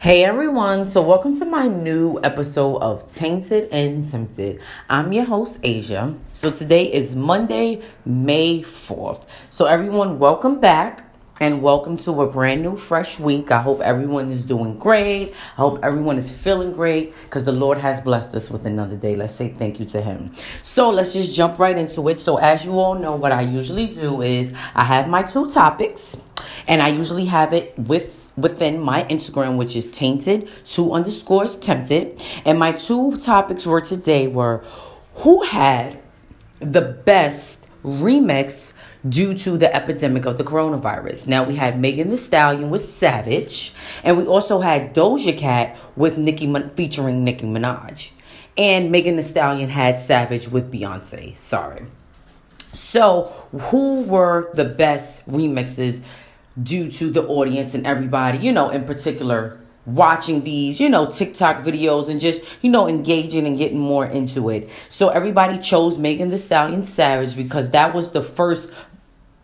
Hey everyone, so welcome to my new episode of Tainted and Tempted. I'm your host, Asia. So today is Monday, May 4th. So everyone, welcome back and welcome to a brand new, fresh week. I hope everyone is doing great. I hope everyone is feeling great because the Lord has blessed us with another day. Let's say thank you to Him. So let's just jump right into it. So, as you all know, what I usually do is I have my two topics, and I usually have it with within my Instagram, which is tainted two underscores tempted. And my two topics for today were who had the best remix due to the epidemic of the coronavirus. Now we had Megan Thee Stallion with Savage, and we also had Doja Cat with Nicki featuring Nicki Minaj. And Megan Thee Stallion had Savage with Beyonce. Sorry. So, who were the best remixes due to the audience and everybody, you know, in particular, watching these, you know, TikTok videos and just, you know, engaging and getting more into it. So everybody chose Megan Thee Stallion Savage because that was the first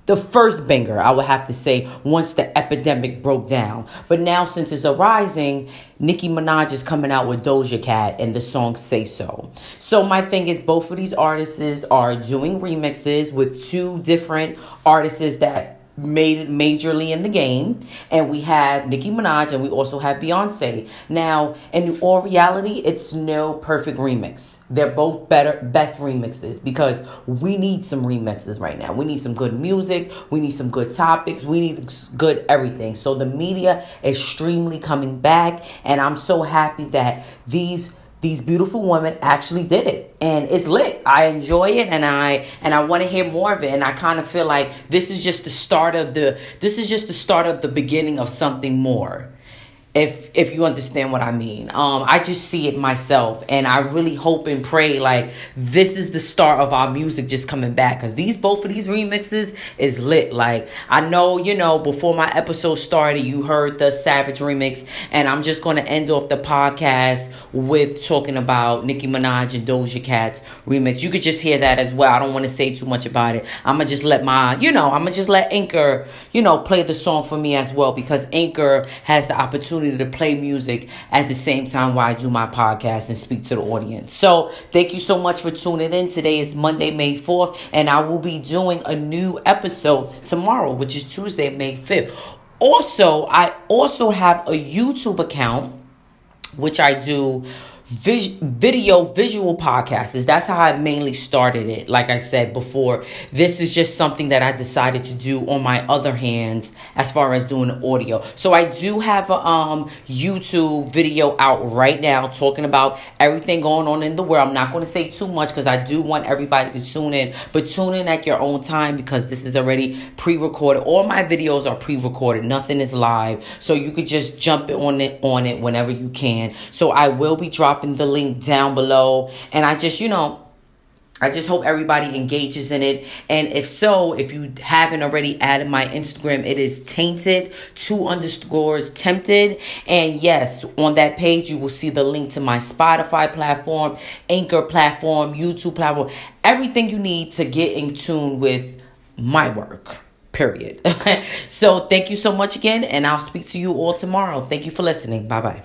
the first banger, I would have to say, once the epidemic broke down. But now, since it's arising, Nicki Minaj is coming out with Doja Cat and the song Say So. So, my thing is, both of these artists are doing remixes with two different artists that made it majorly in the game. And we have Nicki Minaj and we also have Beyonce. Now, in all reality, it's no perfect remix. They're both better, best remixes because we need some remixes right now. We need some good music. We need some good topics. We need good everything. So the media is extremely coming back. And I'm so happy that these these beautiful women actually did it. And it's lit. I enjoy it and i and i want to hear more of it. And i kind of feel like this is just the start of the this is just the start of the beginning of something more if if you understand what I mean. Um, I just see it myself, and I really hope and pray like this is the start of our music just coming back because these both of these remixes is lit. Like I know you know before my episode started, you heard the Savage remix, and I'm just gonna end off the podcast with talking about Nicki Minaj and Doja Cat's remix. You could just hear that as well. I don't want to say too much about it. I'm gonna just let my you know I'm gonna just let Anchor you know play the song for me as well because Anchor has the opportunity to play music at the same time while I do my podcast and speak to the audience. So thank you so much for tuning in. Today is Monday, May 4th, and I will be doing a new episode tomorrow, which is Tuesday, May 5th. Also, I also have a YouTube account, which I do vis- video visual podcasts. Is that's how I mainly started it. Like I said before, this is just something that I decided to do on my other hands as far as doing audio. So I do have a um YouTube video out right now talking about everything going on in the world. I'm not going to say too much because I do want everybody to tune in, but tune in at your own time because this is already pre-recorded. All my videos are pre-recorded. Nothing is live, so you could just jump on it on it whenever you can. So I will be dropping dropping the link down below. And I just, you know, I just hope everybody engages in it. And if so, if you haven't already added my Instagram, it is tainted two underscores tempted. And yes, on that page, you will see the link to my Spotify platform, Anchor platform, YouTube platform, everything you need to get in tune with my work. Period. so thank you so much again, and I'll speak to you all tomorrow. Thank you for listening. Bye bye.